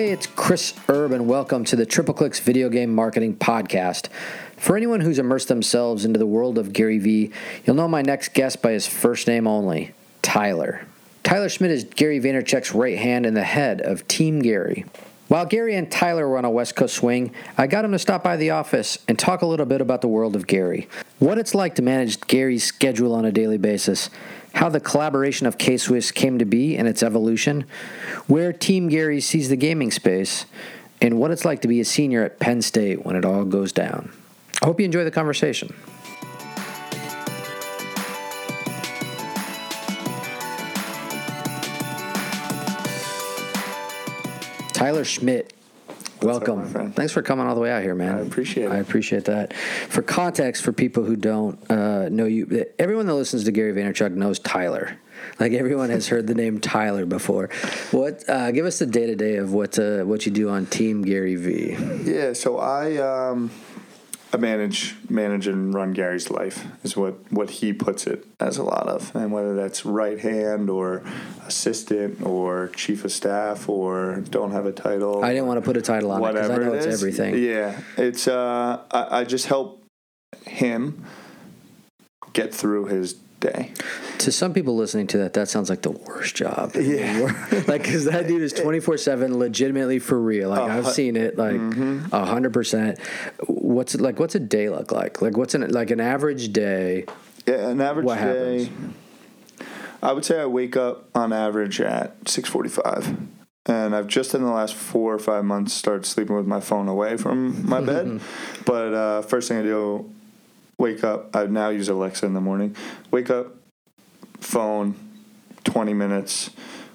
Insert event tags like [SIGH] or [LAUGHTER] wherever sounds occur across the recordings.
Hey, it's Chris Erb, and welcome to the Tripleclix Video Game Marketing Podcast. For anyone who's immersed themselves into the world of Gary Vee, you'll know my next guest by his first name only Tyler. Tyler Schmidt is Gary Vaynerchuk's right hand and the head of Team Gary. While Gary and Tyler were on a West Coast swing, I got him to stop by the office and talk a little bit about the world of Gary. What it's like to manage Gary's schedule on a daily basis, how the collaboration of K Swiss came to be and its evolution, where Team Gary sees the gaming space, and what it's like to be a senior at Penn State when it all goes down. I hope you enjoy the conversation. Tyler Schmidt, welcome. friend? Thanks for coming all the way out here, man. I appreciate it. I appreciate that. For context, for people who don't uh, know you, everyone that listens to Gary Vaynerchuk knows Tyler. Like everyone has heard the name Tyler before. What? Uh, give us the day to day of what uh, what you do on Team Gary V. Yeah, so I um, I manage manage and run Gary's life is what what he puts it as a lot of, and whether that's right hand or assistant or chief of staff or don't have a title. I didn't want to put a title on it because I know it it's is. everything. Yeah, it's uh, I, I just help him get through his day. To some people listening to that, that sounds like the worst job. [LAUGHS] Yeah. [LAUGHS] like because that dude is twenty four seven, legitimately for real. Like I've Uh, seen it, like mm-hmm. a hundred percent. What's it like? What's a day look like? Like what's an like an average day? Yeah, an average What day. happens? I would say I wake up on average at six forty-five, and I've just in the last four or five months started sleeping with my phone away from my bed. [LAUGHS] but uh, first thing I do, wake up. I now use Alexa in the morning. Wake up, phone, twenty minutes,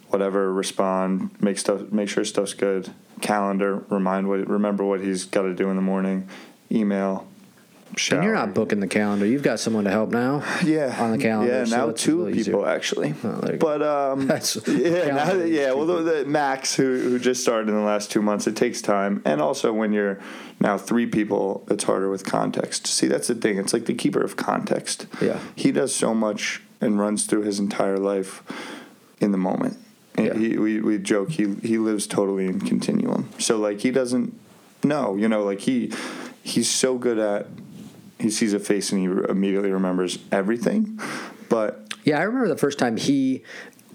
whatever. Respond. Make stuff. Make sure stuff's good. Calendar. Remind what. Remember what he's got to do in the morning. Email. Shower. And you're not booking the calendar. You've got someone to help now. [SIGHS] Yeah, on the calendar, Yeah, so now two easier. people actually. Oh, there you go. but um, [LAUGHS] That's- yeah, now, yeah. Well, the, the Max, who who just started in the last two months, it takes time, and also when you're now three people, it's harder with context. See, that's the thing. It's like the keeper of context. Yeah. he does so much and runs through his entire life in the moment. And Yeah. he, we we joke he he lives totally in continuum. So like he doesn't know, you know, like he he's so good at he sees a face and he immediately remembers everything. But Yeah, I remember the first time he.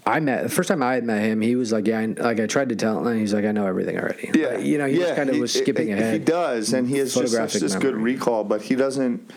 I met the first time I had met him. He was like, "Yeah," I, like I tried to tell him, and he's like, "I know everything already." yeah, Like, you know, he just kind of was skipping he, ahead. He does, and he has just such this good recall, but he doesn't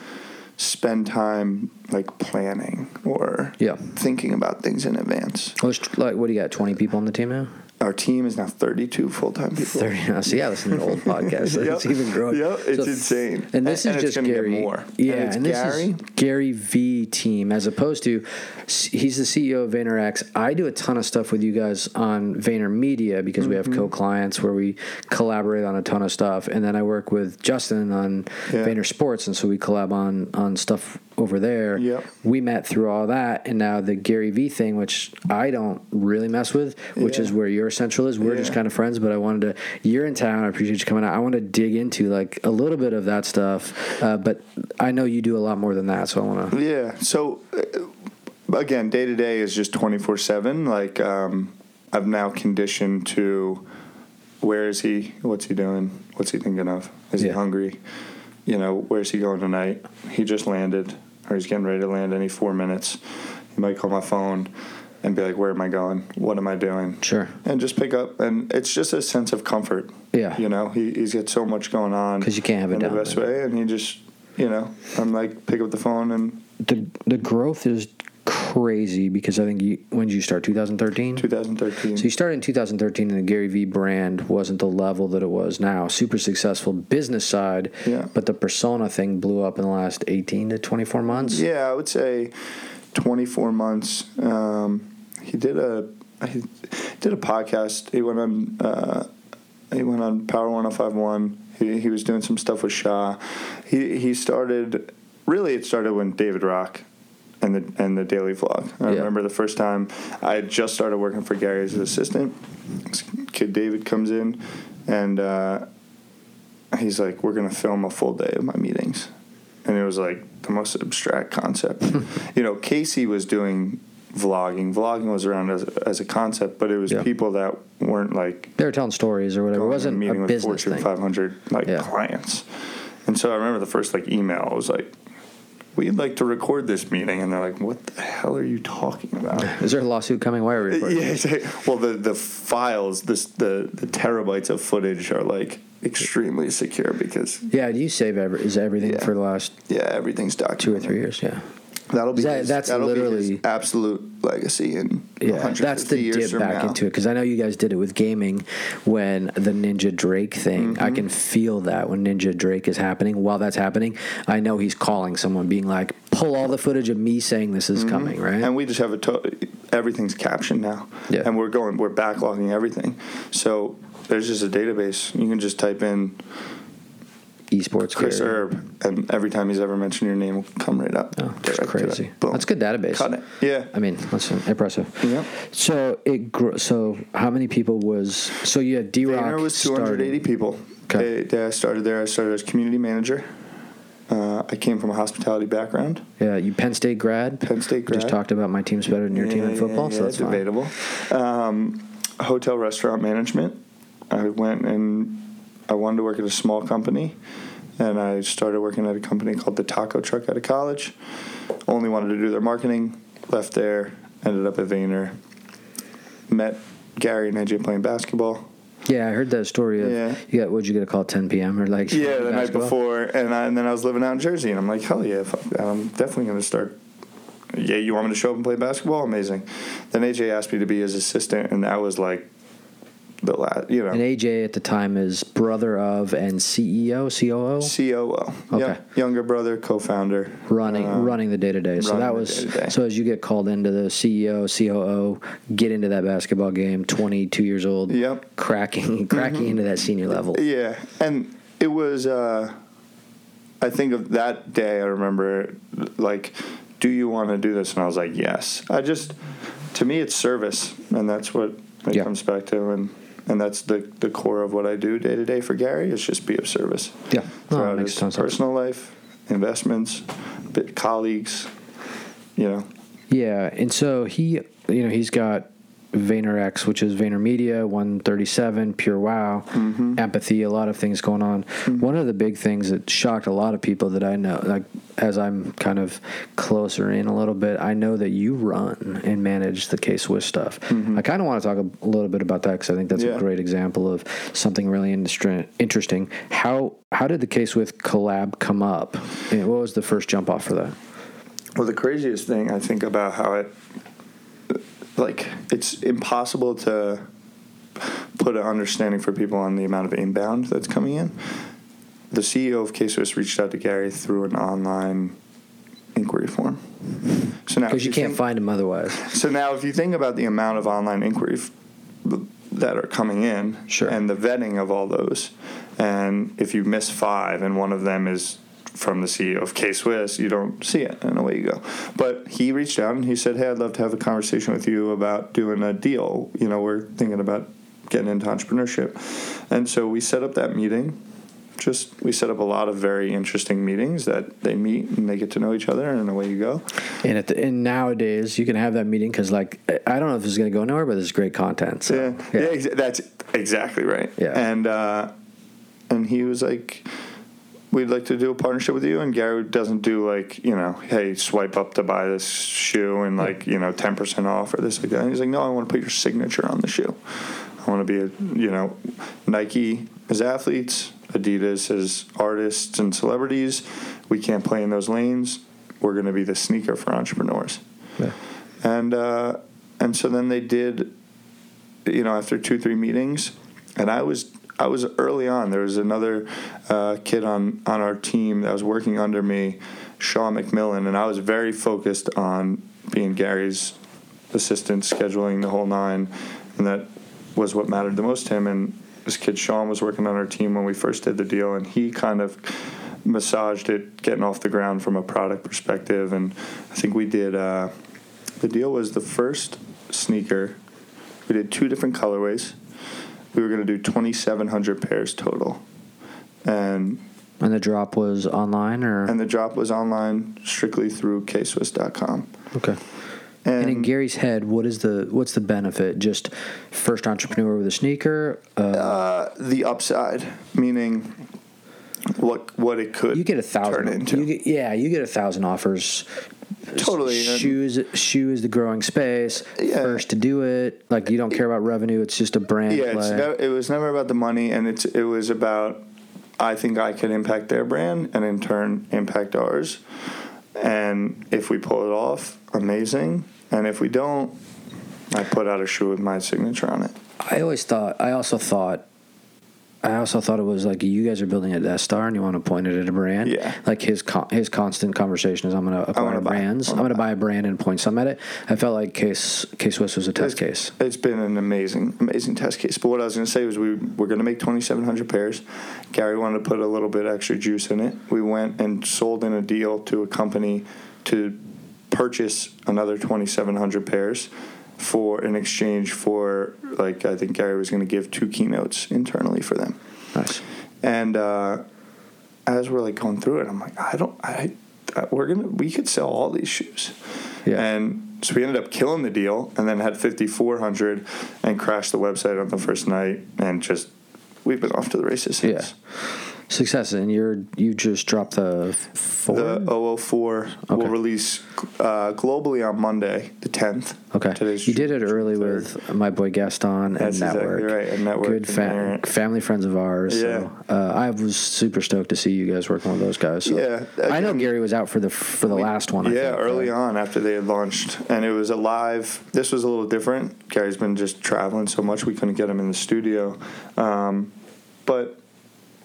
spend time like planning or Yeah. thinking about things in advance. Well, like, what do you got? Twenty people on the team now. Our team is now 32 full time people. Thirty. Now. So yeah, listen to the old [LAUGHS] podcast. Yep. It's even growing. Yep, it's So- insane. And this And- is and just Gary. more. Yeah, And it's this Gary. is Gary V team as opposed to he's the CEO of VaynerX. I do a ton of stuff with you guys on Vayner Media because we have Mm-hmm. co-clients where we collaborate on a ton of stuff, and then I work with Justin on Yeah. Vayner Sports, and so we collab on on stuff over there. Yep. We met through all that, and now the Gary V thing, which I don't really mess with, which Yeah. is where your central is. We're just kind of friends, but I wanted to. You're in town. I appreciate you coming out. I want to dig into like a little bit of that stuff, uh, but I know you do a lot more than that, so I want to. Yeah. So uh, again, day to day is just twenty four seven. Like um, I've now conditioned to where is he? What's he doing? What's he thinking of? Is he hungry? You know, where's he going tonight? He just landed, or he's getting ready to land any four minutes. He might call my phone and be like, "Where am I going? What am I doing?" Sure. And just pick up, and it's just a sense of comfort. Yeah. You know, he, he's got so much going on. Because you can't have it in the best way, and he just, you know, I'm like, pick up the phone and The the growth is crazy because I think you when did you start 2013. 2013. So you started in 2013, and the Gary Vee brand wasn't the level that it was now. Super successful business side, Yeah. but the persona thing blew up in the last 18 to 24 months. Yeah, I would say 24 months. Um, he did a he did a podcast. He went on uh, he went on Power 1051. He he was doing some stuff with Shaw. He he started really it started when David Rock and the and the daily vlog. I Yeah. remember the first time I had just started working for Gary as an assistant. Kid David comes in and uh, he's like, "We're gonna film a full day of my meetings," and it was like the most abstract concept. [LAUGHS] you know, Casey was doing vlogging. Vlogging was around as, as a concept, but it was Yeah. people that weren't like They were telling stories or whatever. It wasn't meeting with Fortune thing. 500 like Yeah. clients. And so I remember the first like email was like, "We'd like to record this meeting," and they're like, "What the hell are you talking about?" [LAUGHS] Is there a lawsuit coming? Why are we uh, recording? yeah, [LAUGHS] well, the the files, this the the terabytes of footage are like extremely secure because Yeah, do you save every, is everything Yeah. for the last yeah, everything's documented. two or three years? Yeah. That'll be That- his, that's that'll be literally- his absolute legacy in Yeah, that's the dip back now. into it because I know you guys did it with gaming when the Ninja Drake thing. I Mm-hmm. can feel that when Ninja Drake is happening. While that's happening, I know he's calling someone, being like, "Pull all the footage of me saying this is coming." Right? Mm-hmm. And we just have a to- everything's captioned now. Yeah. And we're going we're backlogging everything. So there's just a database. You can just type in Esports Chris. Erb, and every time he's ever mentioned your name will come right up. Oh, that's crazy. That's a good database. Cut it. Yeah. I mean, that's impressive. Yep. So it gr- so how many people was so you had D Rock Vayner was 280 people. Okay. They, they, I started there. I started as community manager. Uh, I came from a hospitality background. Yeah, you Penn State grad. Penn State grad. Just talked about my team's better than your team in football, yeah, so that's debatable. Um, hotel restaurant management. I went and I wanted to work at a small company, and I started working at a company called the Taco Truck out of college. Only wanted to do their marketing. Left there. Ended up at Vayner. Met Gary and AJ playing basketball. Yeah, I heard that story of Yeah. you got what'd you get a call at 10 p.m. or like Yeah, the night before, and, I, and then I was living out in Jersey, and I'm like, hell yeah. I'm definitely going to start. Yeah, you want me to show up and play basketball? Amazing. Then AJ asked me to be his assistant, and that was like the last, you know, And AJ at the time is brother of and CEO, COO, COO. Okay. Yep. Younger brother, co-founder. running Um, running the day to day. So that was day-to-day. so as you get called into the CEO, COO, get into that basketball game, 22 years old, Yep. Mm-hmm. cracking cracking into that senior level. Yeah, and it was. Uh, I think of that day. I remember, like, do you want to do this? And I was like, yes. I just, to me, it's service, and that's what it Yeah. comes back to, and and that's the the core of what I do day to day for Gary. Is just be of service. Yeah, throughout his a ton of sense. personal life, investments, colleagues. You know, Yeah, and so he, you know, he's got VaynerX, which is VaynerMedia, 137, PureWow, Mm-hmm. Empathy, a lot of things going on. One of the big things that shocked a lot of people that I know, like as I'm kind of closer in a little bit, I know that you run and manage the K Swiss stuff. I kind of want to talk a, a little bit about that because I think that's a Mm-hmm. Great example of something really industri- interesting. How how did the K Swiss collab come up? And what was the first jump off for that? Well, the craziest thing I think about how it, like, it's impossible to put an understanding for people on the amount of inbound that's coming in. The CEO of K-Swiss reached out to Gary through an online inquiry form. So now, Because if you can't think- find them otherwise. [LAUGHS] So now, if you think about the amount of online inquiries that are coming in, Sure. and the vetting of all those, and if you miss five and one of them is from the CEO of K Swiss, you don't see it, and away you go. But he reached out and he said, "Hey, I'd love to have a conversation with you about doing a deal. You know, we're thinking about getting into entrepreneurship," and so we set up that meeting. Just we set up a lot of very interesting meetings that they meet and they get to know each other, and away you go. And at the, and nowadays you can have that meeting because like I don't know if this is going to go nowhere, but there's great content. So, yeah, yeah, exa- that's exactly right. Yeah. and uh, and he was like, "We'd like to do a partnership with you." And Gary doesn't do like you know, hey, swipe up to buy this shoe and like you know, ten percent off or this like that. And he's like, "No, I want to put your signature on the shoe. I want to be a you know, Nike as athletes, Adidas as artists and celebrities. We can't play in those lanes. We're going to be the sneaker for entrepreneurs." yeah. and uh, and so then they did you know after two three meetings and i was i was early on there was another uh, kid on on our team that was working under me sean mcmillan and i was very focused on being gary's assistant scheduling the whole nine and that was what mattered the most to him and this kid sean was working on our team when we first did the deal and he kind of massaged it getting off the ground from a product perspective and i think we did uh, the deal was the first sneaker. We did two different colorways. We were going to do 2,700 pairs total. And And the drop was online or and the drop was online strictly through kswiss.com. okay. And in Gary's head, what is the what's the benefit? Just first entrepreneur with a sneaker. Uh, uh, the upside, meaning what what it could you get a thousand. turn into. You get, yeah, you get a thousand offers. Totally, Shoes, shoe is the growing space. Yeah. First to do it. Like you don't care about revenue. It's just a brand yeah, never, it was never about the money, and it's it was about I think I could impact their brand, and in turn impact ours. And if we pull it off, amazing. And if we don't, I put out a shoe with my signature on it. I always thought. I also thought. I also thought it was like you guys are building a Death Star and you want to point it at a brand. Yeah. Like his con- his constant conversation is I'm going to acquire brands. I'm going to buy a brand and point some at it. I felt like K K Swiss was a test case. It's been an amazing, amazing test case. But what I was going to say was we we're going to make 2,700 pairs. Gary wanted to put a little bit extra juice in it. We went and sold in a deal to a company to purchase another 2,700 pairs for in exchange for like I think Gary was going to give two keynotes internally for them. Nice. And uh, as we're like going through it, I'm like, I don't, I, I, we're gonna, we could sell all these shoes. Yeah. And so we ended up killing the deal, and then had 5,400, and crashed the website on the first night, and just we've been off to the races since. Yeah. Success, and you're you just dropped the four. The 004 Okay. will release uh, globally on Monday, the 10th. okay, Today's you did it early 3rd. with my boy Gaston and That's exactly Network. right, and Network Good and fa- family friends of ours. Yeah. So, uh, I was super stoked to see you guys working with those guys. So. Yeah, I know Gary was out for the for the last one. I yeah, think, early right? on after they had launched, and it was a live. This was a little different. Gary's been just traveling so much we couldn't get him in the studio, um, but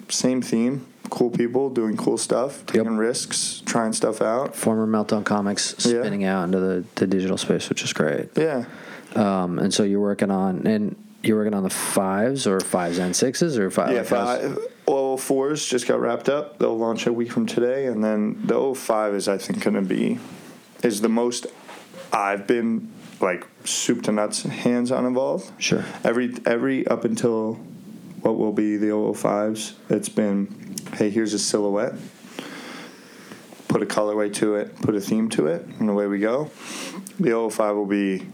same theme. Cool people doing cool stuff, taking risks, trying stuff out. Former Meltdown Comics Yeah. spinning out into the, the digital space, which is great. Yeah, Um, and so you're working on and you're working on the fives or fives and sixes or five. yeah. like how's- fours just got wrapped up. They'll launch a week from today, and then the 05 is I think going to be is the most I've been like soup to nuts hands on involved. Sure. Every every up until what will be the 005s, it's been hey here's a silhouette. Put a colorway to it, put a theme to it, and away we go. The 005 will be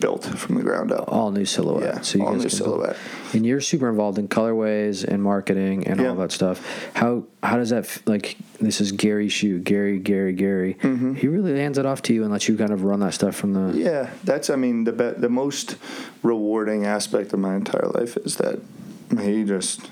built from the ground up. all new silhouette. Yeah, so you all guys new can build- silhouette. And you're super involved in colorways and marketing and Yeah. all that stuff. How how does that f- like? This is Gary Shoe, Gary, Gary, Gary. He really hands it off to you and lets you kind of run that stuff from the. Mm-hmm. Yeah, that's I mean the be- the most rewarding aspect of my entire life is that he just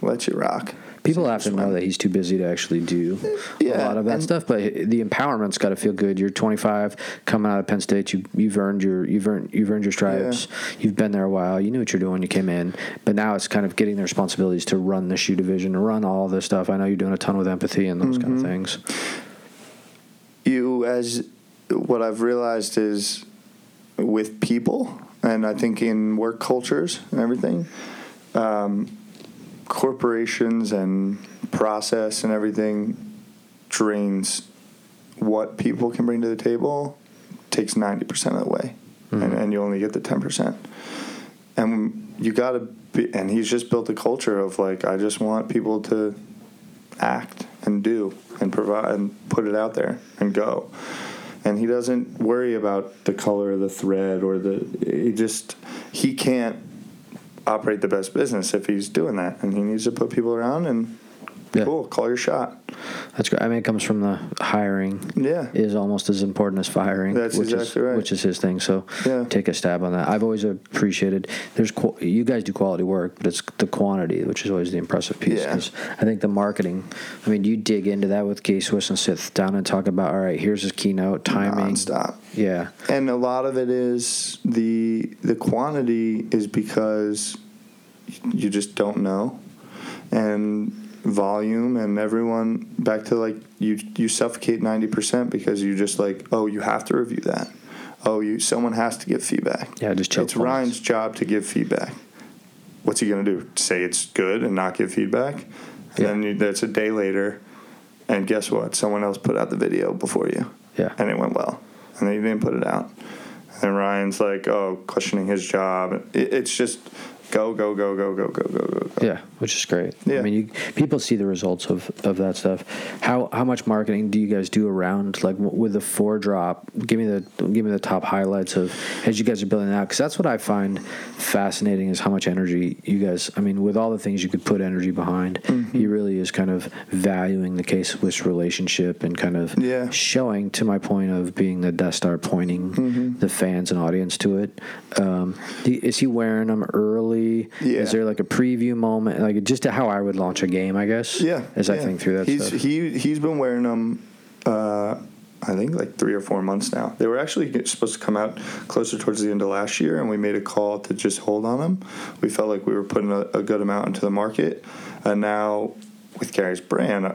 lets you rock. People have to know that he's too busy to actually do a lot of that stuff. But the empowerment's got to feel good. You're 25, coming out of Penn State. You you've earned your you've earned you've earned your stripes. You've been there a while. You knew what you're doing when you came in. But now it's kind of getting the responsibilities to run the shoe division, to run all this stuff. I know you're doing a ton with empathy and those kind of Mm-hmm. things. you as what I've realized is with people, and I think in work cultures and everything, um, corporations and process and everything drains what people can bring to the table, takes 90% of the way, and, mm-hmm. and you only get the 10%. And you got to be, and he's just built a culture of like, I just want people to act and do and provide and put it out there and go. And he doesn't worry about the color of the thread or the. He just he can't operate the best business if he's doing that, and he needs to put people around and Yeah. cool, call your shot. That's great. I mean, it comes from the hiring. Yeah. is almost as important as firing. That's which exactly is, right. Which is his thing. So Yeah. take a stab on that. I've always appreciated. There's qu- you guys do quality work, but it's the quantity, which is always the impressive piece. Yeah. I think the marketing. I mean, you dig into that with K Swiss and sit down and talk about. All right, here's his keynote timing. Nonstop. Yeah, and a lot of it is the the quantity is because you just don't know and volume and everyone back to like you you suffocate 90% because you just like oh you have to review that oh you someone has to give feedback Yeah, just it's points. Ryan's job to give feedback what's he going to do say it's good and not give feedback and Yeah. then you, that's a day later and guess what someone else put out the video before you yeah. and it went well. And then he didn't put it out. And Ryan's like, oh, questioning his job. It, it's just go, go, go, go, go, go, go, go. Yeah, which is great. Yeah. I mean, you, people see the results of, of that stuff. How how much marketing do you guys do around like with the four drop? Give me the give me the top highlights of as you guys are building that because that's what I find fascinating is how much energy you guys. I mean, with all the things you could put energy behind, Mm-hmm. he really is kind of valuing the K Swiss relationship and kind of Yeah. showing to my point of being the Death Star, pointing Mm-hmm. the fans and audience to it. Um, is he wearing them early? Yeah. Is there like a preview moment, like just how I would launch a game, I guess? Yeah. As I think through that he's, stuff. He he's been wearing them. Uh, I think like three or four months now. They were actually supposed to come out closer towards the end of last year, and we made a call to just hold on them. We felt like we were putting a, a good amount into the market, and now with Gary's brand uh,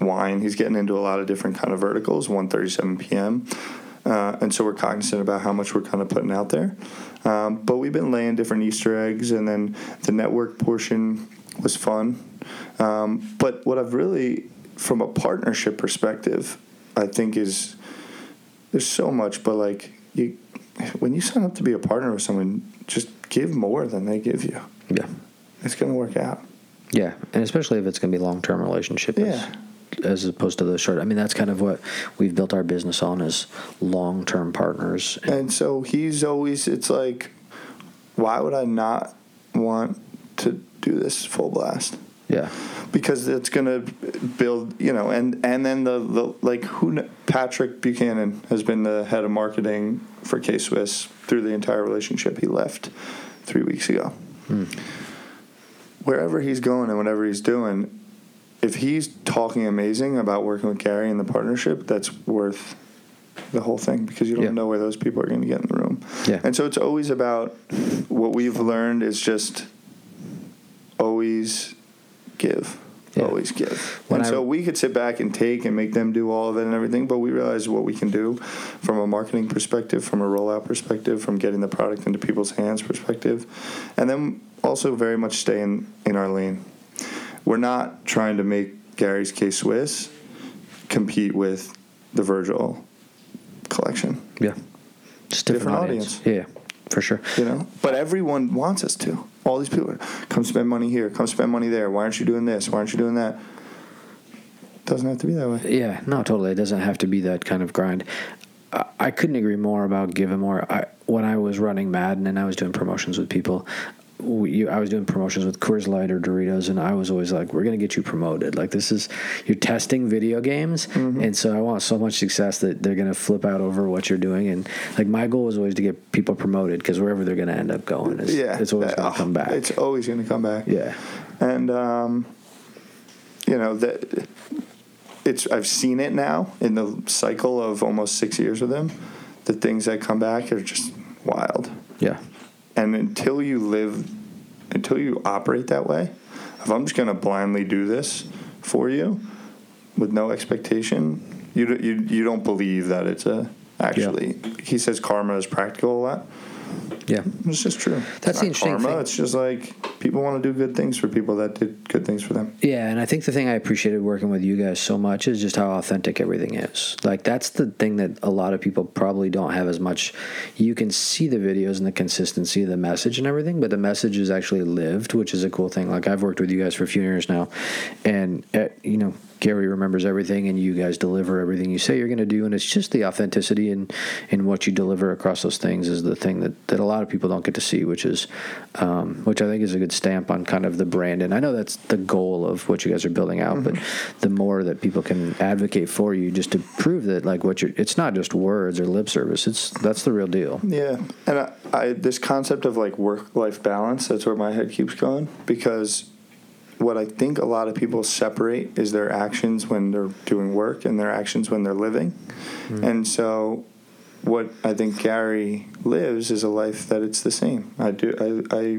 wine, he's getting into a lot of different kind of verticals. 1:37 p.m. Uh, and so we're cognizant about how much we're kind of putting out there. Um, but we've been laying different Easter eggs, and then the network portion was fun. Um, but what I've really, from a partnership perspective, I think is there's so much, but like you, when you sign up to be a partner with someone, just give more than they give you. yeah. It's gonna work out. Yeah. And especially if it's going to be long term relationship. Yeah. As opposed to the short. I mean, that's kind of what we've built our business on is long term partners. And so he's always, it's like, why would I not want to do this full blast? Yeah. Because it's gonna build, you know, and and then the, the like who Patrick Buchanan has been the head of marketing for K Swiss through the entire relationship. He left three weeks ago. Hmm. Wherever he's going and whatever he's doing, if he's talking amazing about working with Gary and the partnership, that's worth the whole thing because you don't Yeah. know where those people are going to get in the room. Yeah. And so it's always about what we've learned is just always give. Yeah. Always give. When and I- so we could sit back and take and make them do all of it and everything, but we realize what we can do from a marketing perspective, from a rollout perspective, from getting the product into people's hands perspective, and then also very much stay in, in our lane. We're not trying to make Gary's K Swiss compete with the Virgil collection. Yeah. Just different, Different audience. Yeah. For sure. you know but everyone wants us to all these people are, come spend money here come spend money there why aren't you doing this why aren't you doing that doesn't have to be that way Yeah, no, totally. It doesn't have to be that kind of grind. I, I couldn't agree more about giving more. I, when I was running Madden and I was doing promotions with people, we, you, I was doing promotions with Coors Light or Doritos, and I was always like, "We're gonna get you promoted. Like this is you're testing video games, and so I want so much success that they're gonna flip out over what you're doing." And like my goal was always to get people promoted because wherever they're gonna end up going is yeah it's always gonna Oh, come back. it's always going to come back yeah, and um, you know that it's i've seen it now in the cycle of almost six years with them the things that come back are just wild yeah, And until you live, until you operate that way, if I'm just going to blindly do this for you with no expectation, you don't- you you don't believe that it's a actually. He says karma is practical a lot. Yeah. It's just true. That's the interesting karma. thing. It's just like people want to do good things for people that did good things for them. Yeah, and I think the thing I appreciated working with you guys so much is just how authentic everything is. Like that's the thing that a lot of people probably don't have as much. You can see the videos and the consistency of the message and everything, but the message is actually lived, which is a cool thing. Like I've worked with you guys for a few years now, and uh, you know Gary remembers everything, and you guys deliver everything you say you're going to do, and it's just the authenticity and in what you deliver across those things is the thing that that a lot of people don't get to see, which is um, which I think is a good stamp on kind of the brand. And I know that's the goal of what you guys are building out, but the more that people can advocate for you, just to prove that like what you're, it's not just words or lip service. It's that's the real deal. Yeah, and I, I this concept of like work life balance. That's where my head keeps going because what I think a lot of people separate is their actions when they're doing work and their actions when they're living, mm-hmm. and so what I think Gary lives is a life that it's the same. I do I. I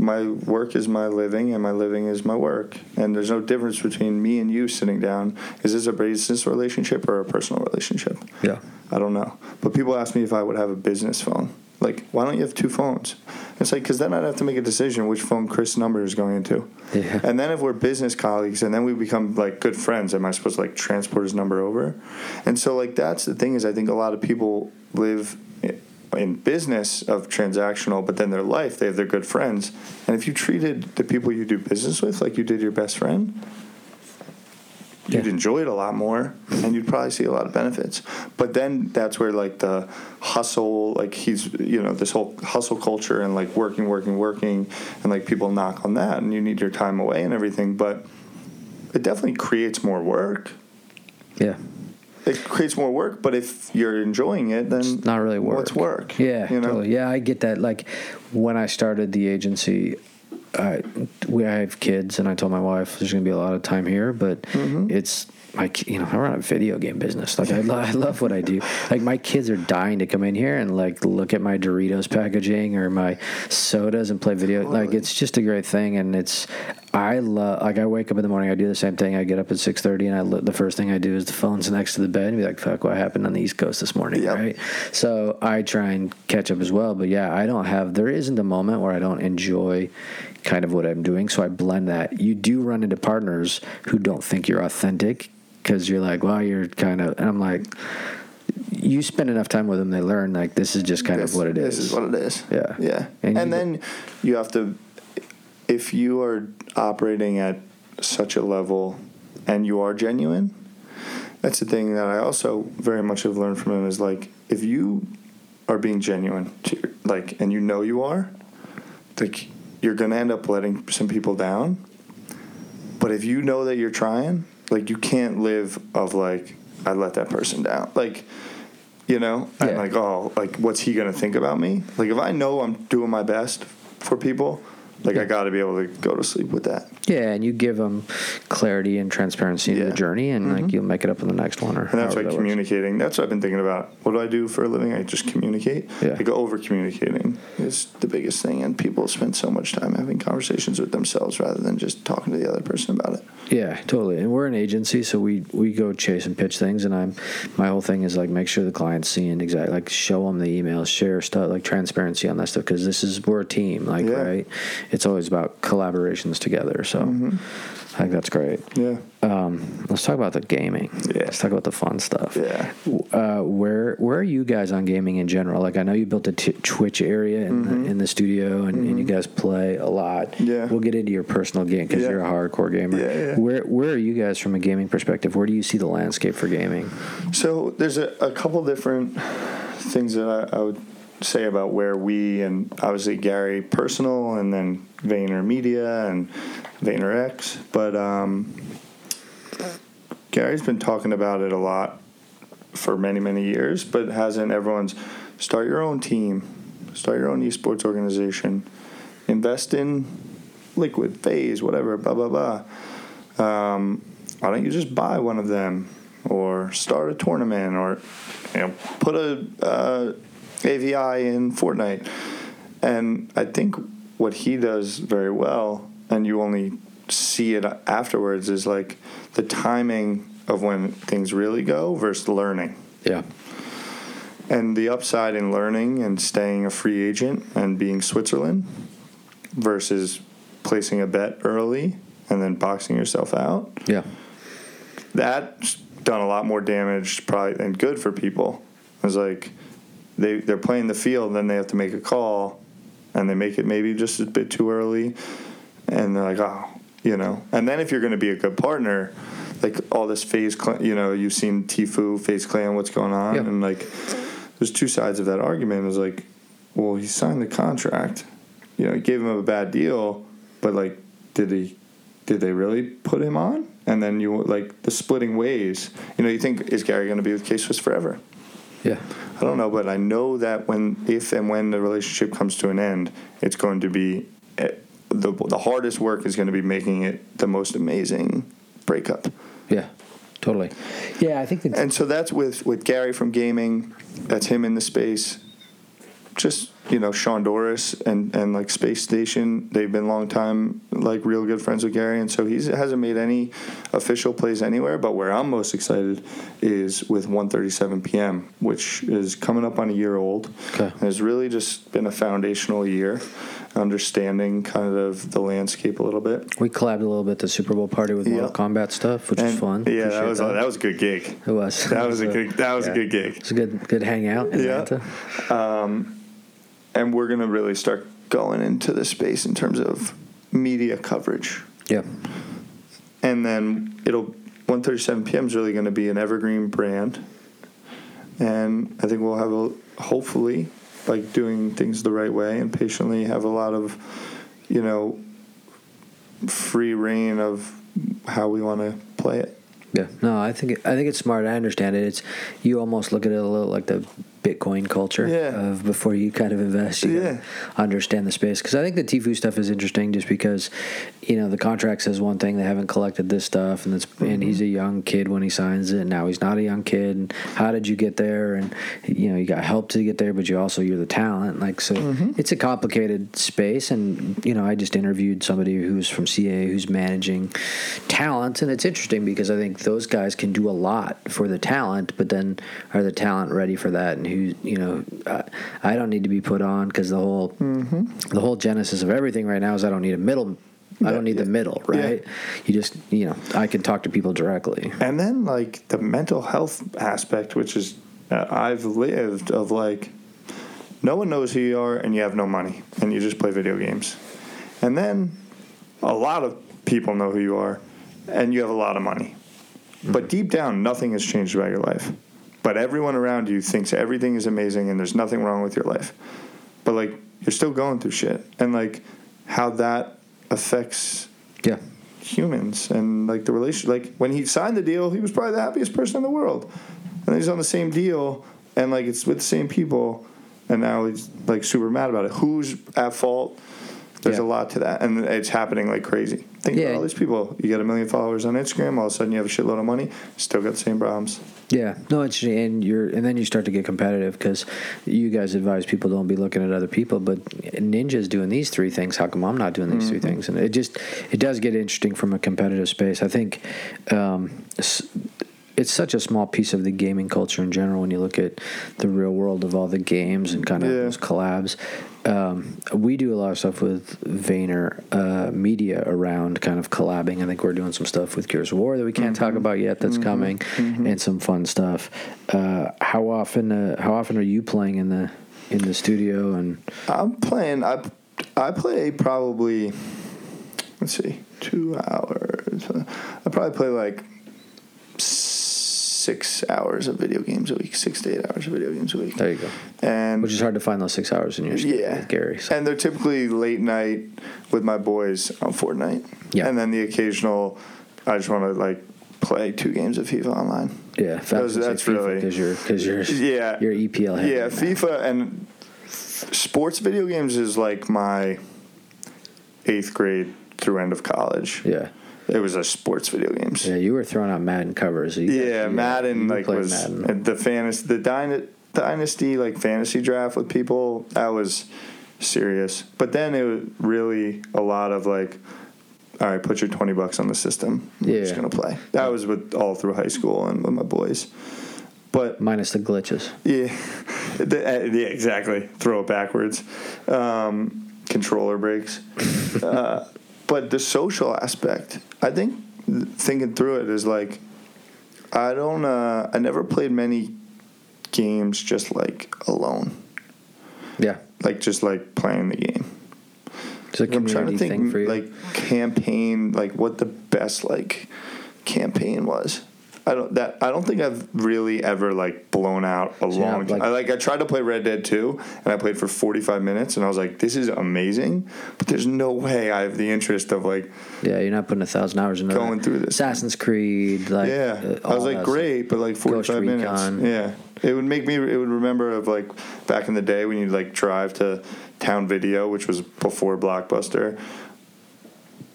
my work is my living and my living is my work and there's no difference between me and you sitting down is this a business relationship or a personal relationship Yeah. I don't know. But people ask me if I would have a business phone. Like, why don't you have two phones? It's like, because then I'd have to make a decision which phone Chris' number is going into. Yeah. And then if we're business colleagues and then we become like good friends, am I supposed to like transport his number over? And so, like, that's the thing is, I think a lot of people live in business of transactional, but then their life, they have their good friends. And if you treated the people you do business with like you did your best friend, you'd Yeah. enjoy it a lot more and you'd probably see a lot of benefits. But then that's where like the hustle, like he's, you know, this whole hustle culture and like working, working, working, and like people knock on that and you need your time away and everything. But it definitely creates more work. Yeah. It creates more work, but if you're enjoying it, then It's not really work. What's work? Yeah, you know? totally. Yeah, I get that. Like when I started the agency, I we I have kids, and I told my wife there's going to be a lot of time here, but Mm-hmm. it's my ki- you know I run a video game business. Like I, lo- I love what I do. Like my kids are dying to come in here and like look at my Doritos packaging or my sodas and play video. Like it's just a great thing, and it's I love. Like I wake up in the morning, I do the same thing. I get up at six thirty, and I look, the first thing I do is the phone's next to the bed, and be like, "Fuck, what happened on the East Coast this morning?" Yep. Right. So I try and catch up as well. But yeah, I don't have, there isn't a moment where I don't enjoy kind of what I'm doing. So I blend that. You do run into partners who don't think you're authentic because you're like, well, you're kind of, and I'm like, you spend enough time with them, they learn like this is just kind this, of what it is. This is what it is. Yeah. Yeah. And And, you- then you have to, if you are operating at such a level and you are genuine, that's the thing that I also very much have learned from him is like, if you are being genuine to your, like, and you know you are, like, you're going to end up letting some people down. But if you know that you're trying, like, you can't live of like, I let that person down. Like, you know, and Yeah. like, oh, like, what's he gonna think about me? Like, if I know I'm doing my best for people, like, I got to be able to go to sleep with that. Yeah, and you give them clarity and transparency in Yeah. the journey, and like mm-hmm. you'll make it up in the next one. Or And that's why that works. communicating. That's what I've been thinking about. What do I do for a living? I just communicate. Yeah. Like over communicating is the biggest thing, and people spend so much time having conversations with themselves rather than just talking to the other person about it. Yeah, totally. And we're an agency, so we we go chase and pitch things. And I'm my whole thing is like make sure the client's seeing exactly like show them the emails, share stuff like transparency on that stuff because this is we're a team. Like Yeah. right, it's always about collaborations together. So I think that's great. Yeah. Um, let's talk about the gaming. Yeah. Let's talk about the fun stuff. Yeah. Uh, where where are you guys on gaming in general? Like I know you built a t- Twitch area in, the, in the studio, and, and you guys play a lot. Mm-hmm. Yeah. We'll get into your personal game because Yeah. you're a hardcore gamer. Yeah, yeah. Where where are you guys from a gaming perspective? Where do you see the landscape for gaming? So there's a, a couple different things that I, I would say about where we and obviously Gary personal and then Vayner Media and Vayner X, but um, Gary's been talking about it a lot for many many years, but hasn't everyone's start your own team, start your own esports organization, invest in Liquid, FaZe, whatever, blah blah blah. Um, why don't you just buy one of them or start a tournament or you know put a uh, AVI in Fortnite? And I think what he does very well, and you only see it afterwards, is like the timing of when things really go versus learning. Yeah. And the upside in learning and staying a free agent and being Switzerland versus placing a bet early and then boxing yourself out. Yeah. That's done a lot more damage probably than good for people. It's like they they're playing the field, and then they have to make a call, and they make it maybe just a bit too early, and they're like, oh, you know. And then if you're going to be a good partner, like all this FaZe, clan, you know, you've seen Tfue, FaZe Clan, what's going on, Yeah. and like there's two sides of that argument. Is like, well, he signed the contract, you know, he gave him a bad deal, but like, did he? Did they really put him on? And then you like the splitting ways. You know, you think is Gary going to be with K Swiss forever? Yeah. I don't know, but I know that when, if and when the relationship comes to an end, it's going to be eh, the the hardest work is going to be making it the most amazing breakup. Yeah. Totally. Yeah, I think that And so that's with with Gary from gaming. That's him in the space. Just you know, Sean Doris and and like Space Station. They've been long time like real good friends with Gary, and so he hasn't made any official plays anywhere. But where I'm most excited is with 1:37 p.m., which is coming up on a year old. Okay. And it's really just been a foundational year, understanding kind of the landscape a little bit. We collabed a little bit the Super Bowl party with Yeah. Mortal Kombat stuff, which was fun. Yeah, that was that. was a good gig. It was. That was a good. That was yeah. a good gig. It was a good good hangout in Yeah. Atlanta. Um, and we're going to really start going into the space in terms of media coverage. Yeah. And then it'll 1:37 p.m. is really going to be an evergreen brand, and I think we'll have a hopefully like doing things the right way and patiently have a lot of, you know, free reign of how we want to play it. Yeah, no, I think I think it's smart. I understand it. It's you almost look at it a little like the Bitcoin culture Yeah. of before you kind of invest, you Yeah. understand the space. Because I think the Tfue stuff is interesting, just because you know the contract says one thing, they haven't collected this stuff, and it's and he's mm-hmm. a young kid when he signs it. And now he's not a young kid. And how did you get there? And you know you got help to get there, but you also you're the talent. Like so, mm-hmm. it's a complicated space. And you know I just interviewed somebody who's from CA who's managing talent, and it's interesting because I think those guys can do a lot for the talent, but then are the talent ready for that? And who you know, I, I don't need to be put on because the whole the whole genesis of everything right now is I don't need a middle. I don't need the yeah. middle, Yeah. right? You just, you know, I can talk to people directly. And then like the mental health aspect, which is uh, I've lived of like no one knows who you are and you have no money and you just play video games. And then a lot of people know who you are and you have a lot of money. But deep down, nothing has changed about your life. But everyone around you thinks everything is amazing and there's nothing wrong with your life. But like you're still going through shit. And like how that affects Yeah. humans and like the relation like when he signed the deal he was probably the happiest person in the world and he's on the same deal and like it's with the same people and now he's like super mad about it who's at fault there's Yeah. a lot to that and it's happening like crazy think Yeah. about all these people you get a million followers on instagram all of a sudden you have a shitload of money still got the same problems Yeah, no, it's and you're and then you start to get competitive because you guys advise people don't be looking at other people, but Ninja's doing these three things. How come I'm not doing these three things? And it just it does get interesting from a competitive space. I think um, s- it's such a small piece of the gaming culture in general when you look at the real world of all the games and kind of Yeah. those collabs. Um, we do a lot of stuff with Vayner uh, Media around kind of collabing. I think we're doing some stuff with Gears of War that we can't talk about yet. That's coming, and some fun stuff. Uh, how often? Uh, how often are you playing in the in the studio? And i'm playing i i play probably let's see two hours i probably play like six hours of video games a week six to eight hours of video games a week there you go. and Which is hard to find those six hours in your yeah, with Gary. So. and they're typically late night with my boys on Fortnite. Yeah. and then the occasional, I just want to like play two games of FIFA online. Yeah, Those- that's really- because you're because you're Yeah, you're EPL Yeah. FIFA and sports video games is like my eighth grade through end of college. Yeah, It was a sports video games. yeah. You were throwing out Madden covers. You guys- Yeah, you- Madden you like was Madden. the fantasy the dyna- dynasty like fantasy draft with people that was serious. But then it was really a lot of like, all right, put your twenty bucks on the system. We're just gonna play. That was with all through high school and with my boys. But minus the glitches. yeah, [LAUGHS] the, uh, yeah, exactly. Throw it backwards. Um, controller breaks. [LAUGHS] uh, but the social aspect, I think, thinking through it is like, I don't. Uh, I never played many games just like alone, Yeah, like just like playing the game. it's a I'm trying to thing think for you. like campaign, like what the best like campaign was. I don't that I don't think I've really ever like blown out a you're long time. like- I like I tried to play Red Dead 2 and I played for 45 minutes and I was like this is amazing, but there's no way I have the interest of like yeah, you're not putting a thousand hours into Going that. through this. Assassin's Creed. Like yeah. uh, I was like great, but like 45 minutes. Yeah. It would make me it would remember of like back in the day when you'd like drive to Town Video, which was before Blockbuster.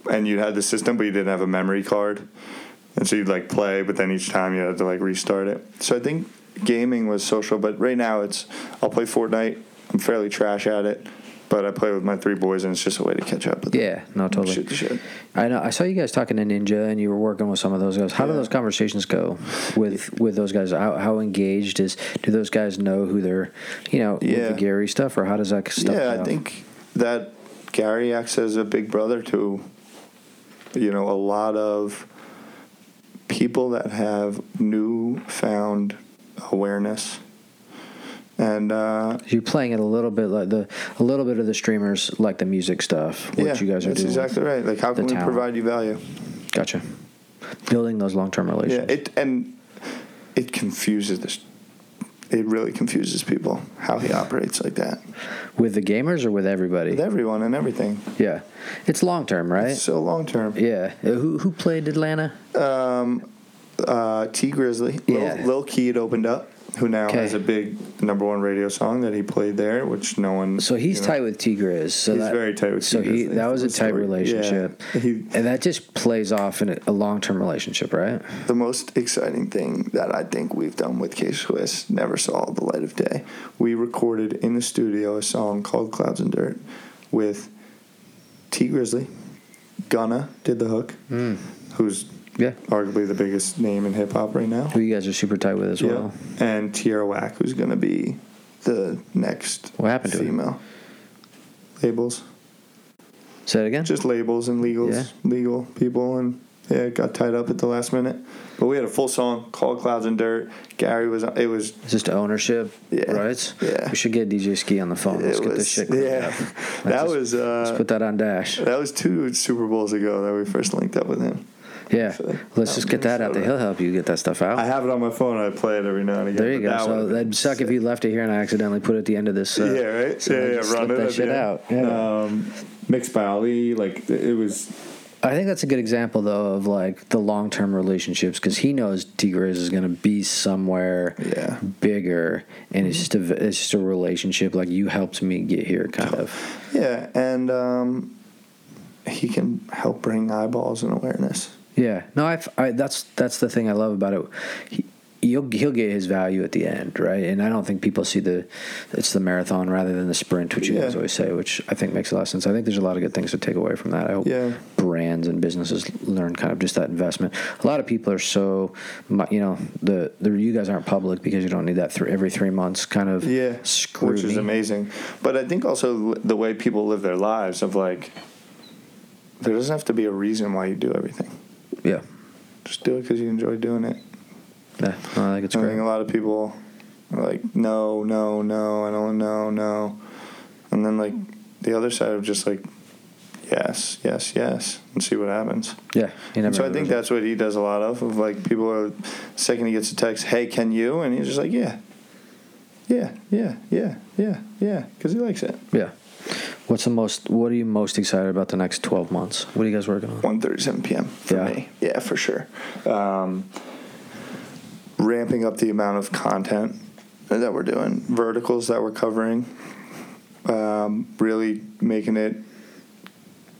And you had the system but you didn't have a memory card. And so you'd like play, but then each time you had to like restart it. So I think gaming was social, but right now it's I'll play Fortnite. I'm fairly trash at it, but I play with my three boys, and it's just a way to catch up. With Yeah, no, totally. Shoot the shit. I know. I saw you guys talking to Ninja, and you were working with some of those guys. How do those conversations go with with those guys? How, how engaged is? Do those guys know who they're, you know, with Yeah. the Gary stuff, or how does that stuff? yeah, go? I think that Gary acts as a big brother to, you know, a lot of people that have newfound awareness, and uh, you're playing it a little bit like the a little bit of the streamers like the music stuff, which yeah, you guys are that's doing. exactly right. Like, how can we talent. provide you value? Gotcha. Building those long term Yeah, it and it confuses this. It really confuses people how he operates like that with the gamers or with everybody. with everyone and everything. yeah, it's long term, right? It's So long term. yeah. Uh, Who who played Atlanta? uh, Tee Grizzley. Lil, Yeah. Lil Keed opened up, who now Okay. has a big number one radio song that he played there, which no one. So he's you know, tight with Tee Grizz. So He's that, very tight with So T. he that was a tight relationship, Yeah. He- and that just plays off in a, long term relationship, right? The most exciting thing that I think we've done with K Swiss never saw the light of day. We recorded in the studio a song called Clouds and Dirt with Tee Grizzley. Gunna did the hook, hmm. who's Yeah. arguably the biggest name in hip hop right now. Who you guys are super tight with as well. Yeah. And Tierra Whack, who's going to be the next What happened to female. Labels. Say it again. Just labels and legals, Yeah. legal people. And yeah, it got tied up at the last minute. But we had a full song called Clouds and Dirt. Gary was, it was, just ownership Yeah. rights. Yeah. We should get DJ Skee on the phone. Let's it get this shit. yeah. [LAUGHS] that Let's just- was, Let's uh, put that on Dash. that was two Super Bowls ago that we first linked up with him. Yeah. so Let's that just get that out there. He'll help you get that stuff out. I have it on my phone. I play it every now and again. there you go. that So would've that'd been suck if you left it here and I accidentally put it at the end of this. Uh, yeah, right? so yeah, yeah, run it that shit end. out. Yeah. um, mixed by Ali. Like it was. I think that's a good example though of like the long term relationships because he knows Tee Grizz is going to be somewhere Yeah. bigger, and it's just a it's just a relationship. Like you helped me get here, kind of. Yeah, and um, he can help bring eyeballs and awareness. Yeah, no, I, I that's that's the thing I love about it. He, he'll he'll get his value at the end, right? And I don't think people see the it's the marathon rather than the sprint, which you guys always say, which I think makes a lot of sense. I think there's a lot of good things to take away from that. I hope Yeah. brands and businesses learn kind of just that investment. A lot of people are so, you know, the the you guys aren't public because you don't need that every three months kind of Yeah, scrutiny. which is amazing. But I think also the way people live their lives of like, there doesn't have to be a reason why you do everything. Yeah, Just do it because you enjoy doing it. yeah, no, I think it's I great. think a lot of people are like, no, no, no, I don't know, no, and then like the other side of just like, yes, yes, yes, and see what happens. Yeah. So I think that's what he does a lot of. Of like people are, second he gets a text, hey, can you? And he's just like, yeah, yeah, yeah, yeah, yeah, yeah, because he likes it. Yeah. What's the most? What are you most excited about the next twelve months? What are you guys working on? 1.37 p.m. for Yeah. me. Yeah, for sure. Um, ramping up the amount of content that we're doing, verticals that we're covering, um, really making it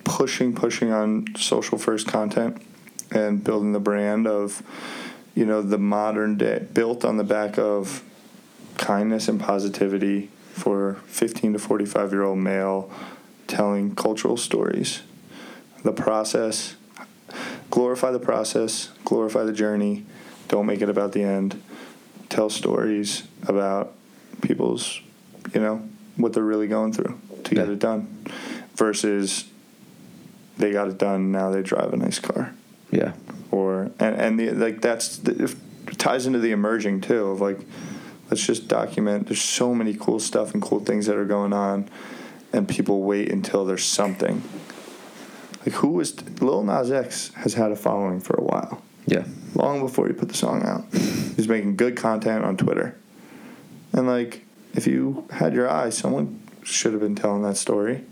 pushing, pushing on social first content and building the brand of, you know, the modern day, built on the back of kindness and positivity for 15 to 45 year old male telling cultural stories the process glorify the process glorify the journey don't make it about the end tell stories about people's you know what they're really going through to get Yeah. it done versus they got it done now they drive a nice car Yeah. or and and the, like that's the, it ties into the emerging too of like let's just document there's so many cool stuff and cool things that are going on and people wait until there's something like who was Lil Nas X has had a following for a while Yeah. long before he put the song out he's making good content on Twitter and like if you had your eye someone should have been telling that story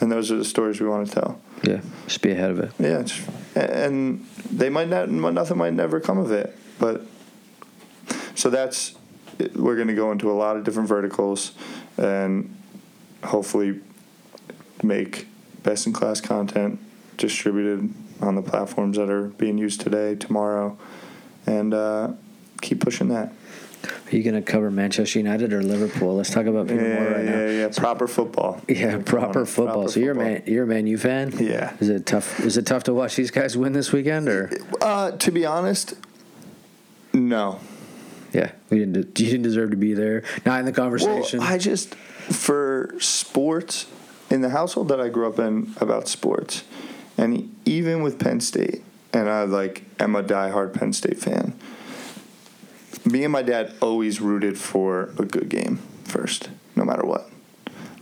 and those are the stories we want to tell Yeah. Just be ahead of it. yeah, and they might not, nothing might never come of it. But so that's we're going to go into a lot of different verticals, and hopefully make best in class content distributed on the platforms that are being used today, tomorrow, and uh, keep pushing that. Are you going to cover Manchester United or Liverpool? Let's talk about people Yeah, more right yeah, now. yeah. Proper football. Yeah, Come proper football. proper so you're a man, you're a Man U fan. Yeah. Is it tough? Is it tough to watch these guys win this weekend? Or Uh, to be honest, no. Yeah, we didn't. [LAUGHS] You didn't deserve to be there. Not in the Well, conversation. I just for sports in the household that I grew up in about sports, and even with Penn State, and I like am a diehard Penn State fan. Me and my dad always rooted for a good game first, no matter what.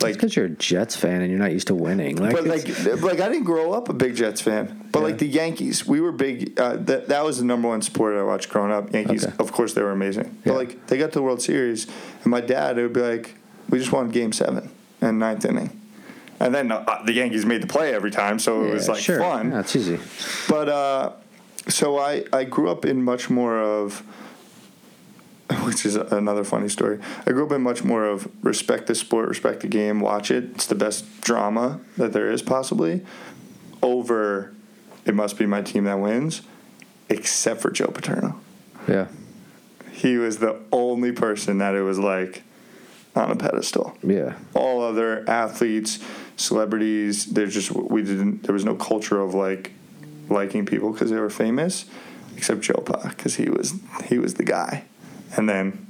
Like because you're a Jets fan and you're not used to winning. Like, but like, like I didn't grow up a big Jets fan. But Yeah. like the Yankees, we were big. Uh, that that was the number one sport I watched growing up. Yankees, Okay. of course, they were amazing. Yeah. But like they got to the World Series, and my dad, it would be like, we just won Game Seven and ninth inning, and then uh, the Yankees made the play every time, so it was like sure. fun. Yeah, it's easy. But uh, so I I grew up in much more of, [LAUGHS] which is another funny story. I grew up in much more of respect the sport, respect the game, watch it. It's the best drama that there is possibly. Over, it must be my team that wins, except for Joe Paterno. Yeah, He was the only person that it was like on a pedestal yeah. all other athletes, celebrities. There's just we didn't. There was no culture of like liking people because they were famous, except Joe Pa because he was he was the guy. And then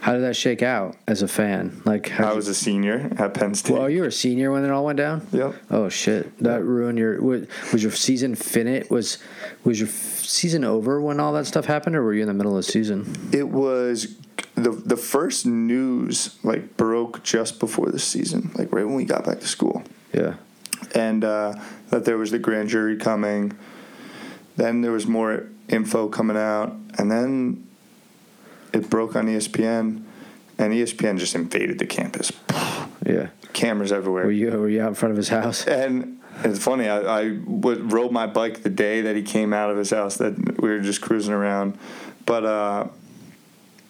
How did that shake out as a fan? Like, how I was a senior at Penn State. Well, you were a senior when it all went down. Yep. Oh shit! That ruined your. wa- Was your season finite? Was was your f- season over when all that stuff happened, or were you in the middle of the season? It was the the first news like broke just before the season, like right when we got back to school. Yeah. and uh, that there was the grand jury coming. Then there was more info coming out, and then it broke on ESPN, and ESPN just invaded the campus. Yeah. Cameras everywhere. Were you were you out in front of his house? and it's funny. I, I would, rode my bike the day that he came out of his house. That we were just cruising around, but uh,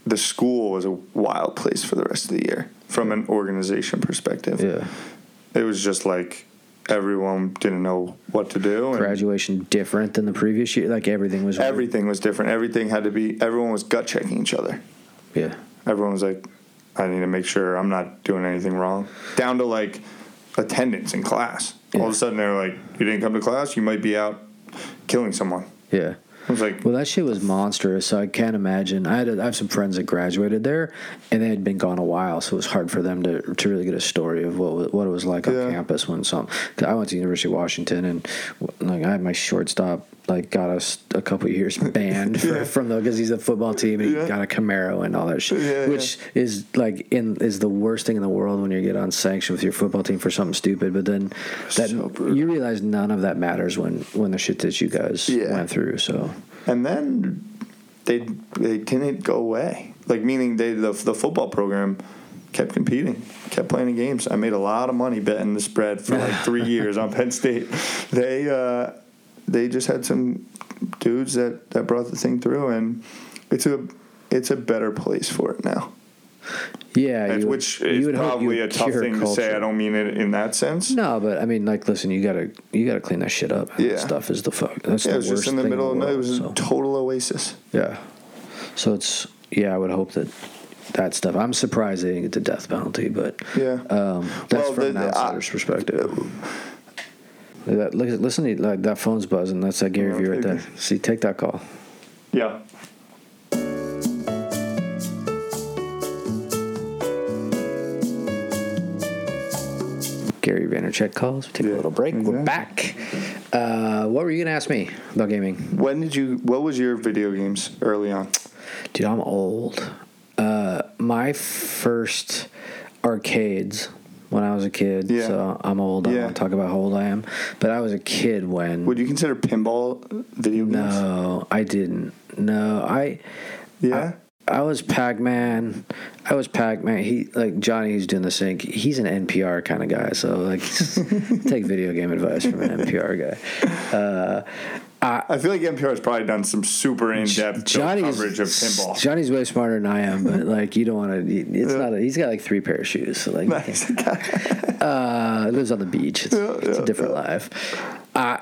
the school was a wild place for the rest of the year from an organization perspective Yeah. it was just like everyone didn't know what to do and Graduation different than the previous year. Like everything was. weird. everything was different everything had to be everyone was gut checking each other Yeah. everyone was like i need to make sure i'm not doing anything wrong down to like attendance in class all of a sudden they're like you didn't come to class you might be out killing someone Yeah. I was like Well, that shit was monstrous. So I can't imagine. I had I have some friends that graduated there, and they had been gone a while, so it was hard for them to to really get a story of what what it was like on campus when some. 'cause I went to University of Washington, and like I had my shortstop like got us a couple of years [LAUGHS] banned for, from the because he's a football team and he Yeah. got a Camaro and all that shit, Yeah, which is like in is the worst thing in the world when you get on sanction with your football team for something stupid. But then that So you realize none of that matters when when the shit that you guys Yeah. went through. So. and then they they didn't go away. Like meaning they the the football program kept competing, kept playing games. I made a lot of money betting the spread for like three [LAUGHS] years on Penn State. They uh, they just had some dudes that that brought the thing through, and it's a it's a better place for it now. Yeah, you, which is probably a tough thing to say. I don't mean it in that sense. No, but I mean, like, listen, you gotta you gotta clean that shit up. Yeah. that stuff is the fuck. That's Yeah, the it was worst just in the middle of the night. It was so. a total oasis. yeah. So it's yeah. I would hope that that stuff. I'm surprised they didn't get the death penalty, but Yeah. um, that's Well, from the- an outsider's I- perspective. That, look, listen, to, like that phone's buzzing. That's that Gary Yeah, Vee right there. See, take that call. Yeah. Gary Vaynerchuk calls. We take a little break. We're back. Uh, what were you gonna ask me about gaming? When did you? What was your video games early on? Dude, I'm old. Uh, my first arcades when I was a kid. Yeah. So I'm old. I don't want to talk about how old I am. But I was a kid when. Would you consider pinball video games? no, I didn't. No, I. Yeah. I was Pac Man. I was Pac Man. He like Johnny. He's doing the same. He's an NPR kind of guy. So like, [LAUGHS] take video game advice from an NPR guy. Uh, I feel like NPR has probably done some super in depth Johnny's coverage of pinball. Johnny's way smarter than I am, but [LAUGHS] like you don't want to. It's not. A, he's got like three pair of shoes. So like, Nice. [LAUGHS] uh, lives on the beach. It's, it's a different life. Uh,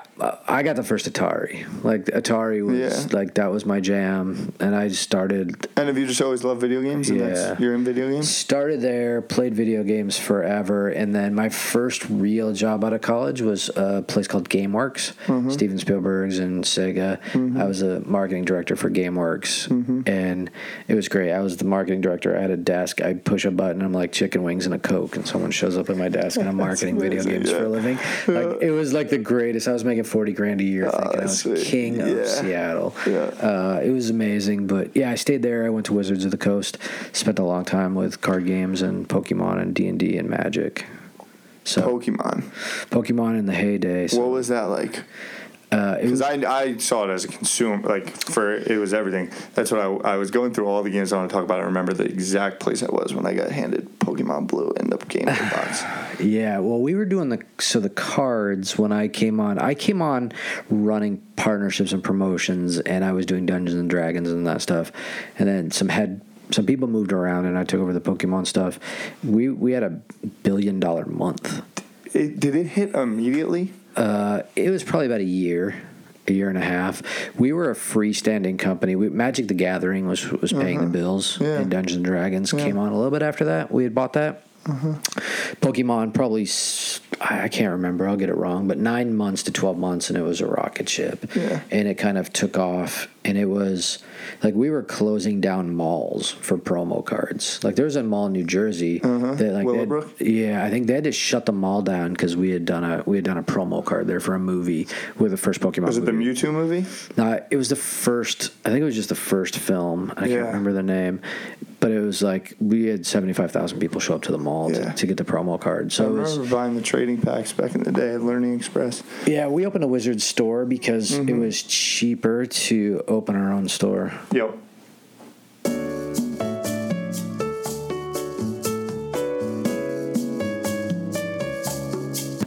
I got the first Atari. Like Atari was Yeah. like that was my jam, and I started And have you just always loved video games? And Yeah. you're in video games? started there, played video games forever, and then my first real job out of college was a place called GameWorks, Mm-hmm. Steven Spielberg's and Sega. I was a marketing director for GameWorks, Mm-hmm. and it was great. I was the marketing director. I had a desk. I push a button. I'm like chicken wings and a coke, and someone shows up at my desk, and I'm [LAUGHS] marketing video games for a living. Like it was like the greatest. I was making forty grand a year, thinking I Oh, was sweet. king Yeah. of Seattle. Yeah. Uh, it was amazing, but yeah, I stayed there. I went to Wizards of the Coast. Spent a long time with card games and Pokemon and D and D and Magic. So Pokemon. Pokemon in the heyday. So, What was that like? Uh, Because was, I, I saw it as a consumer, like for it was everything. That's what I, I was going through all the games I want to talk about. I remember the exact place I was when I got handed Pokemon Blue in the Game [LAUGHS] box. yeah. Well, we were doing the so the cards when I came on. I came on running partnerships and promotions, and I was doing Dungeons and Dragons and that stuff. And then some had some people moved around, and I took over the Pokemon stuff. We we had a billion dollar month. It, did it hit immediately? Uh, it was probably about a year, a year and a half. We were a freestanding company. We, Magic the Gathering was was paying the bills, Uh-huh. Yeah. and Dungeons and Dragons came on a little bit after that. We had bought that. Uh-huh. Pokemon probably I can't remember. I'll get it wrong, but nine months to twelve months, and it was a rocket ship. Yeah. And it kind of took off, and it was like we were closing down malls for promo cards. Like there was a mall in New Jersey that like had- yeah, I think they had to shut the mall down because we had done a we had done a promo card there for a movie with the first Pokemon. Was it the movie. Mewtwo movie? No, it was the first. I think it was just the first film. I Yeah. can't remember the name, but it was like we had seventy five thousand people show up to the mall Yeah. to, to get the promo card. I So it was, remember buying the trading packs back in the day at Learning Express. yeah, we opened a Wizard store because it Mm-hmm. was cheaper to open our own store. Yep.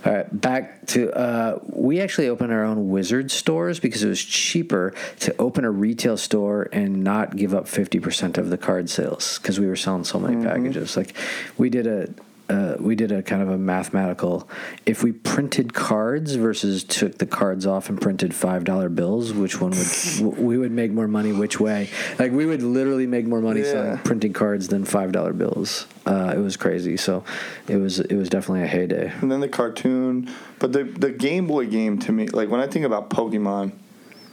All right, back to uh, we actually opened our own Wizard stores because it was cheaper to open a retail store and not give up fifty percent of the card sales because we were selling so many packages. Like we did a. Uh, we did a kind of a mathematical. If we printed cards versus took the cards off and printed five dollar bills, which one would [LAUGHS] w- we would make more money? Which way? Like we would literally make more money selling printing cards than five dollar bills. Uh, it was crazy. So it was it was definitely a heyday. And then the cartoon. But the, the Game Boy game to me, like when I think about Pokemon,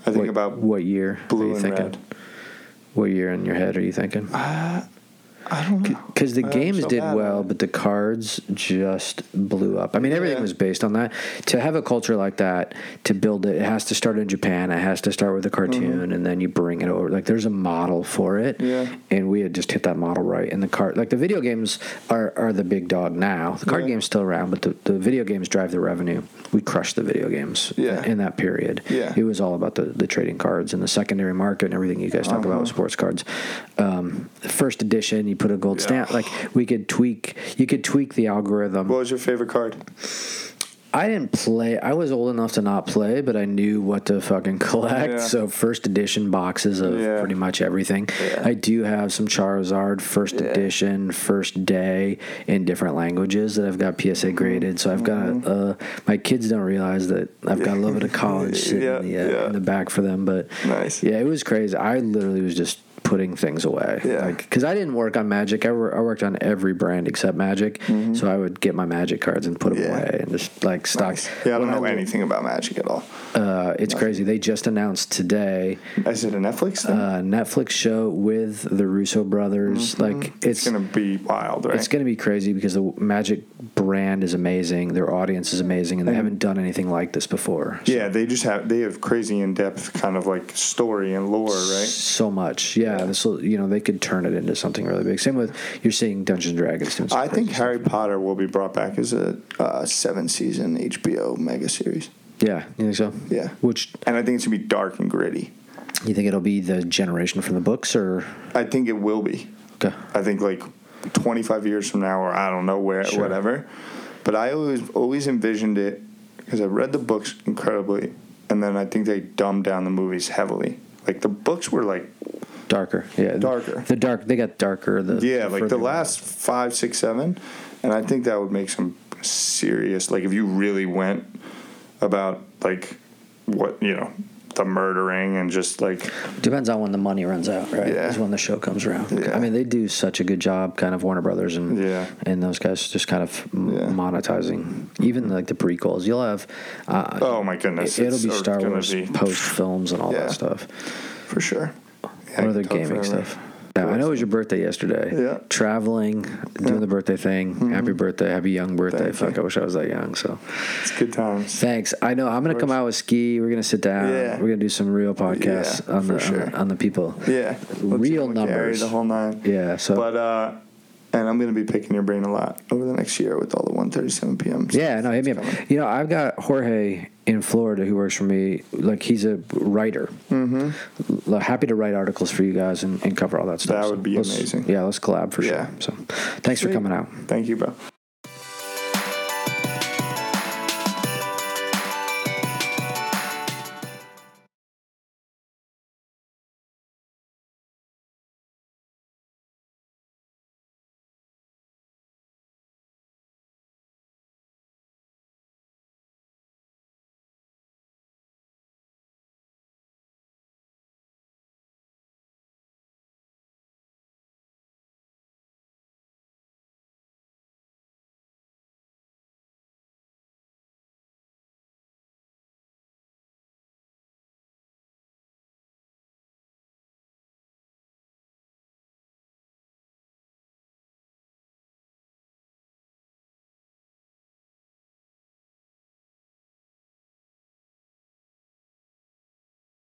I think what, about what year blue are you and thinking? red. What year in your head are you thinking? I don't know. Because the games so did bad well, it. but the cards just blew up. I mean, everything Yeah. was based on that. To have a culture like that, to build it, it has to start in Japan. It has to start with a cartoon, and then you bring it over. Like there's a model for it, Mm-hmm. Yeah. and we had just hit that model right. And the card, like the video games, are are the big dog now. The card Yeah. game's still around, but the, the video games drive the revenue. We crushed the video games Yeah. in that period. Yeah. It was all about the, the trading cards and the secondary market and everything you guys talk about with Uh-huh. sports cards. Um, first edition, you put a gold stamp. Like we could tweak, you could tweak the algorithm. What was your favorite card? I didn't play. I was old enough to not play, but I knew what to fucking [LAUGHS] collect. Yeah. So first edition boxes of Yeah. pretty much everything. Yeah. I do have some Charizard first Yeah. edition, first day in different languages that I've got PSA graded. So I've got Mm-hmm. uh, my kids don't realize that I've got a little bit of [LAUGHS] college sitting Yeah, in, the, uh, yeah. in the back for them. But Nice. yeah, it was crazy. I literally was just putting things away. Yeah. Like, because I didn't work on Magic. I, wor- I worked on every brand except Magic. So I would get my Magic cards and put them Mm-hmm. Yeah. away and just like stock. Nice. Yeah, I don't When know I- anything about Magic at all. Uh, it's crazy. They just announced today Is it a Netflix thing? a Netflix show with the Russo brothers. Like Mm-hmm. it's it's gonna be wild, right? it's going to be crazy because the Magic brand is amazing. Their audience is amazing, and they haven't done anything like this before. yeah, they just have they have crazy in depth kind of like story and lore, right? So much, yeah. This will, you know, they could turn it into something really big. Same with you're seeing Dungeons and Dragons doing. I think Harry Potter will be brought back as a uh, seven season HBO mega series. Yeah, you think so? Yeah. Which And I think it's gonna be dark and gritty. you think it'll be the generation from the books, or I think it will be. okay. I think like 25 years from now, or I don't know where, Sure. whatever. But I always always envisioned it because I read the books incredibly, and then I think they dumbed down the movies heavily. Like the books were like darker? Yeah, Darker. The dark. They got darker. The yeah, like the last five, six, seven, and I think that would make some serious. Like if you really went about like what you know, the murdering and just like Depends on when the money runs out, right? Yeah. Is when the show comes around. Yeah. I mean, they do such a good job, kind of Warner Brothers and Yeah. and those guys just kind of Yeah. monetizing even like the prequels. You'll have uh, oh my goodness, it, will be Star Wars be- post films and all Yeah. that stuff. for sure. Yeah, other gaming stuff? Yeah, I know it was your birthday yesterday. Yeah. Traveling, doing the birthday thing. Happy birthday, happy young birthday. Mm-hmm. Thank Fuck, you. I wish I was that young. So It's good times. thanks. I know I'm gonna come out with Skee. We're gonna sit down. Yeah. We're gonna do some real podcasts Yeah, on, the, sure. on the on the people. Yeah, Let's Real with Gary, numbers. the whole nine. Yeah. So But uh, and I'm gonna be picking your brain a lot over the next year with all the 137 p.m. Yeah, no, hit me up. You know, I've got Jorge in Florida who works for me. Like he's a writer. Mm-hmm. Happy to write articles for you guys and, and cover all that stuff. That would be let's- amazing. Yeah, let's collab for sure. Yeah. sure. So, thanks for coming out. Thank you, bro.